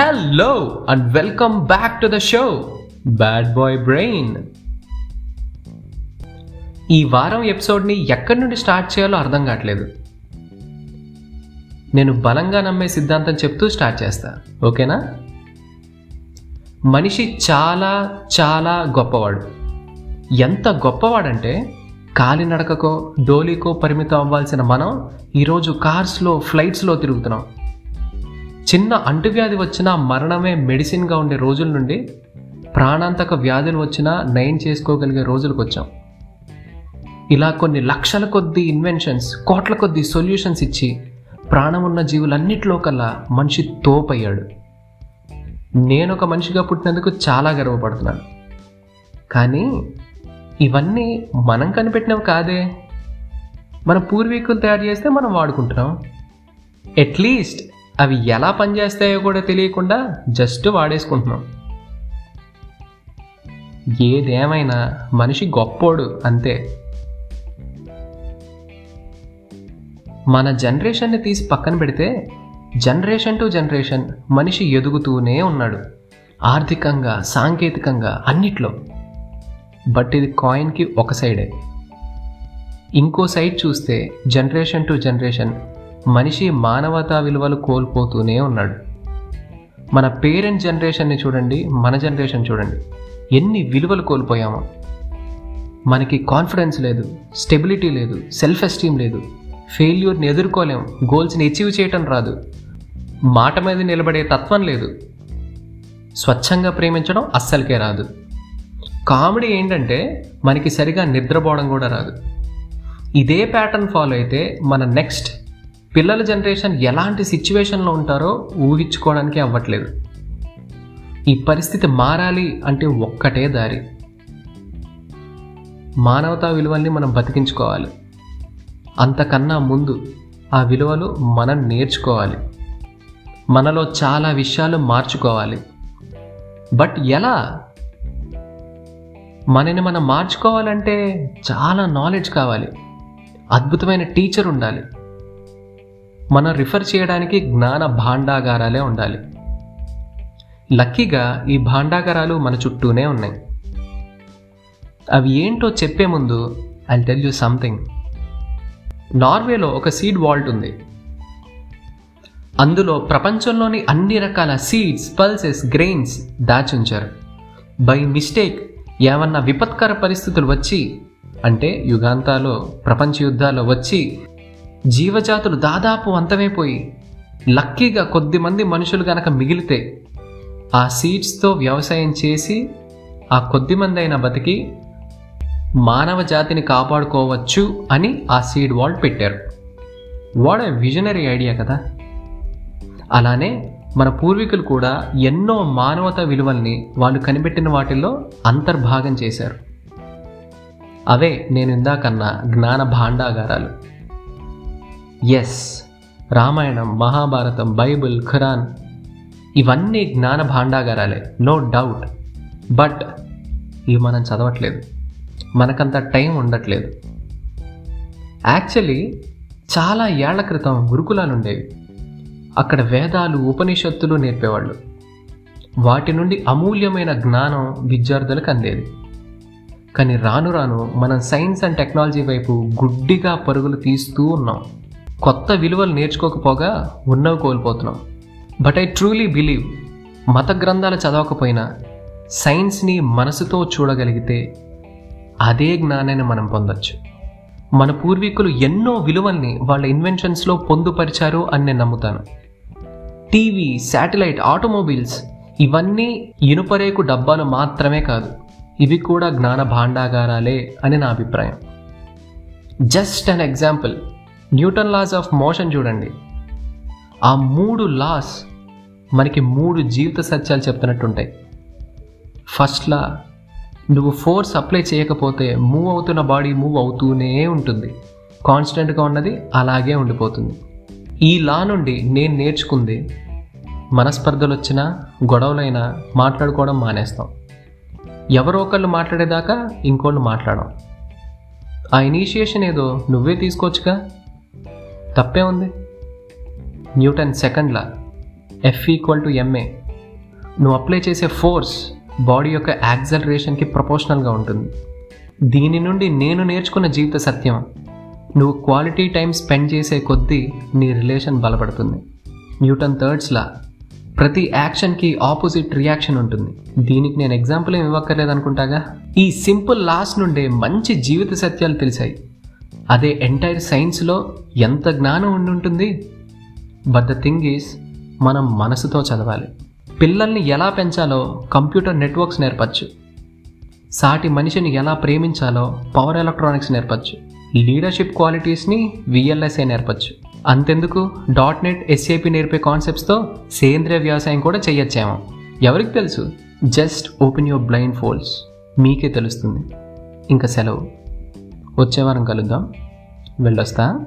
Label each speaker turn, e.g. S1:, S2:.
S1: Hello and welcome back to the show, Bad Boy Brain. ఈ వారం ఎపిసోడ్ని ఎక్కడి నుండి స్టార్ట్ చేయాలో అర్థం కావట్లేదు. నేను బలంగా నమ్మే సిద్ధాంతం చెప్తూ స్టార్ట్ చేస్తా ఓకేనా? మనిషి చాలా చాలా గొప్పవాడు. ఎంత గొప్పవాడంటే కాలినడకకో డోలీకో పరిమితం అవ్వాల్సిన మనం ఈరోజు కార్స్లో ఫ్లైట్స్లో తిరుగుతున్నాం. చిన్న అంటువ్యాధి వచ్చినా మరణమే మెడిసిన్గా ఉండే రోజుల నుండి ప్రాణాంతక వ్యాధులు వచ్చినా నయం చేసుకోగలిగే రోజులకు వచ్చాం. ఇలా కొన్ని లక్షల కొద్ది ఇన్వెన్షన్స్ కోట్ల కొద్ది సొల్యూషన్స్ ఇచ్చి ప్రాణం ఉన్న జీవులన్నిటిలో కల్లా మనిషి తోపయ్యాడు. నేను ఒక మనిషిగా పుట్టినందుకు చాలా గర్వపడుతున్నాను. కానీ ఇవన్నీ మనం కనిపెట్టినవి కాదే. మన పూర్వీకులు తయారు చేస్తే మనం వాడుకుంటున్నాం. అట్లీస్ట్ అవి ఎలా పనిచేస్తాయో కూడా తెలియకుండా జస్ట్ వాడేసుకుంటున్నాం. ఏదేమైనా మనిషి గొప్పోడు అంతే. మన జనరేషన్ని తీసి పక్కన పెడితే జనరేషన్ టు జనరేషన్ మనిషి ఎదుగుతూనే ఉన్నాడు. ఆర్థికంగా సాంకేతికంగా అన్నిట్లో. బట్ ఇది కాయిన్కి ఒక సైడే. ఇంకో సైడ్ చూస్తే జనరేషన్ టు జనరేషన్ మనిషి మానవతా విలువలు కోల్పోతూనే ఉన్నాడు. మన పేరెంట్ జనరేషన్ని చూడండి మన జనరేషన్ చూడండి. ఎన్ని విలువలు కోల్పోయామో. మనకి కాన్ఫిడెన్స్ లేదు స్టెబిలిటీ లేదు సెల్ఫ్ ఎస్టీమ్ లేదు. ఫెయిల్యూర్ని ఎదుర్కోలేం గోల్స్ని అచీవ్ చేయటం రాదు. మాట మీద నిలబడే తత్వం లేదు. స్వచ్ఛంగా ప్రేమించడం అస్సలకే రాదు. కామెడీ ఏంటంటే మనకి సరిగా నిద్రపోవడం కూడా రాదు. ఇదే ప్యాటర్న్ ఫాలో అయితే మన నెక్స్ట్ పిల్లల జనరేషన్ ఎలాంటి సిచ్యువేషన్లో ఉంటారో ఊహించుకోవడానికి అవ్వట్లేదు. ఈ పరిస్థితి మారాలి అంటే ఒక్కటే దారి. మానవతా విలువల్ని మనం బతికించుకోవాలి. అంతకన్నా ముందు ఆ విలువలు మనం నేర్చుకోవాలి. మనలో చాలా విషయాలు మార్చుకోవాలి. బట్ ఎలా? మనని మనం మార్చుకోవాలంటే చాలా నాలెడ్జ్ కావాలి. అద్భుతమైన టీచర్ ఉండాలి. మనం రిఫర్ చేయడానికి జ్ఞాన భాండాగారాలే ఉండాలి. లక్కీగా ఈ భాండాగారాలు మన చుట్టూనే ఉన్నాయి. అవి ఏంటో చెప్పే ముందు ఐ టెల్ యూ సంథింగ్ నార్వేలో ఒక సీడ్ వాల్ట్ ఉంది. అందులో ప్రపంచంలోని అన్ని రకాల సీడ్స్ పల్సెస్ గ్రెయిన్స్ దాచుంచారు బై మిస్టేక్ ఏమన్నా విపత్కర పరిస్థితులు వచ్చి అంటే యుగాంతాలో ప్రపంచ యుద్ధాలు వచ్చి జీవజాతులు దాదాపు అంతమైపోయి లక్కీగా కొద్దిమంది మనుషులు గనక మిగిలితే ఆ సీడ్స్తో వ్యవసాయం చేసి ఆ కొద్దిమంది అయినా బతికి మానవ జాతిని కాపాడుకోవచ్చు అని ఆ సీడ్ వాల్ పెట్టారు. వాడ ఏ విజనరీ ఐడియా కదా. అలానే మన పూర్వీకులు కూడా ఎన్నో మానవత విలువల్ని వాళ్ళు కనిపెట్టిన వాటిల్లో అంతర్భాగం చేశారు. అవే నేను ఇందాకన్నా జ్ఞాన భాండాగారాలు. Yes Ramayanam Mahabharatam Bible Quran ఇవన్నీ జ్ఞాన భాండాగారాలే నో డౌట్ బట్ ఇవి మనం చదవట్లేదు. మనకంత టైం ఉండట్లేదు. యాక్చువల్లీ చాలా ఏళ్ళ క్రితం గురుకులాలు ఉండేవి అక్కడ వేదాలు ఉపనిషత్తులు నేర్పేవాళ్ళు. వాటి నుండి అమూల్యమైన జ్ఞానం విద్యార్థులకు అందేది. కానీ రాను రాను మనం సైన్స్ అండ్ టెక్నాలజీ వైపు గుడ్డిగా పరుగులు తీస్తూ ఉన్నాం. కొత్త విలువలు నేర్చుకోకపోగా ఉన్నవి కోల్పోతున్నాం. బట్ ఐ ట్రూలీ బిలీవ్ మత గ్రంథాలు చదవకపోయినా సైన్స్ని మనసుతో చూడగలిగితే అదే జ్ఞానాన్ని మనం పొందొచ్చు. మన పూర్వీకులు ఎన్నో విలువల్ని వాళ్ళ ఇన్వెన్షన్స్లో పొందుపరిచారు అని నేను నమ్ముతాను. టీవీ శాటిలైట్ ఆటోమొబైల్స్ ఇవన్నీ ఇనుపరేకు డబ్బాలు మాత్రమే కాదు ఇవి కూడా జ్ఞాన భాండాగారాలే అని నా అభిప్రాయం. Just an example Newton laws of motion చూడండి. ఆ మూడు లాస్ మనకి మూడు జీవిత సత్యాలు చెప్తున్నట్టుంటాయి. ఫస్ట్ లా నువ్వు ఫోర్స్ అప్లై చేయకపోతే మూవ్ అవుతున్న బాడీ మూవ్ అవుతూనే ఉంటుంది. కాన్స్టెంట్గా ఉన్నది అలాగే ఉండిపోతుంది. ఈ లా నుండి నేను నేర్చుకుంది మనస్పర్ధలు వచ్చినా గొడవలైనా మాట్లాడుకోవడం మానేస్తాం. ఎవరో ఒకళ్ళు మాట్లాడేదాకా ఇంకోళ్ళు మాట్లాడడం. ఆ ఇనీషియేషన్ ఏదో నువ్వే తీసుకోవచ్చుగా? తప్పే ఉంది. Newton second law F equal to MA నువ్వు అప్లై చేసే ఫోర్స్ బాడీ యొక్క యాక్సలరేషన్కి ప్రపోర్షనల్గా ఉంటుంది. దీని నుండి నేను నేర్చుకున్న జీవిత సత్యం నువ్వు క్వాలిటీ టైం స్పెండ్ చేసే కొద్దీ నీ రిలేషన్ బలపడుతుంది. న్యూటన్ థర్డ్స్లా ప్రతి యాక్షన్కి ఆపోజిట్ రియాక్షన్ ఉంటుంది. దీనికి నేను ఎగ్జాంపుల్ ఏమి ఇవ్వక్కర్లేదు అనుకుంటాగా? ఈ సింపుల్ లాస్ నుండే మంచి జీవిత సత్యాలు తెలిసాయి. అదే ఎంటైర్ సైన్స్లో ఎంత జ్ఞానం ఉండి ఉంటుంది బట్ ద థింగ్ ఈస్ మనం మనసుతో చదవాలి. పిల్లల్ని ఎలా పెంచాలో కంప్యూటర్ నెట్వర్క్స్ నేర్పచ్చు. సాటి మనిషిని ఎలా ప్రేమించాలో పవర్ ఎలక్ట్రానిక్స్ నేర్పచ్చు. లీడర్షిప్ క్వాలిటీస్ని విఎల్ఎస్ఏ నేర్పచ్చు. అంతెందుకు? డాట్ నెట్ ఎస్ఏపి నేర్పే కాన్సెప్ట్స్తో సేంద్రియ వ్యవసాయం కూడా చేయొచ్చేమో ఎవరికి తెలుసు? Just open your blindfolds మీకే తెలుస్తుంది. ఇంకా సెలవు. వచ్చే వారం కలుద్దాం. వెళ్ళొస్తా.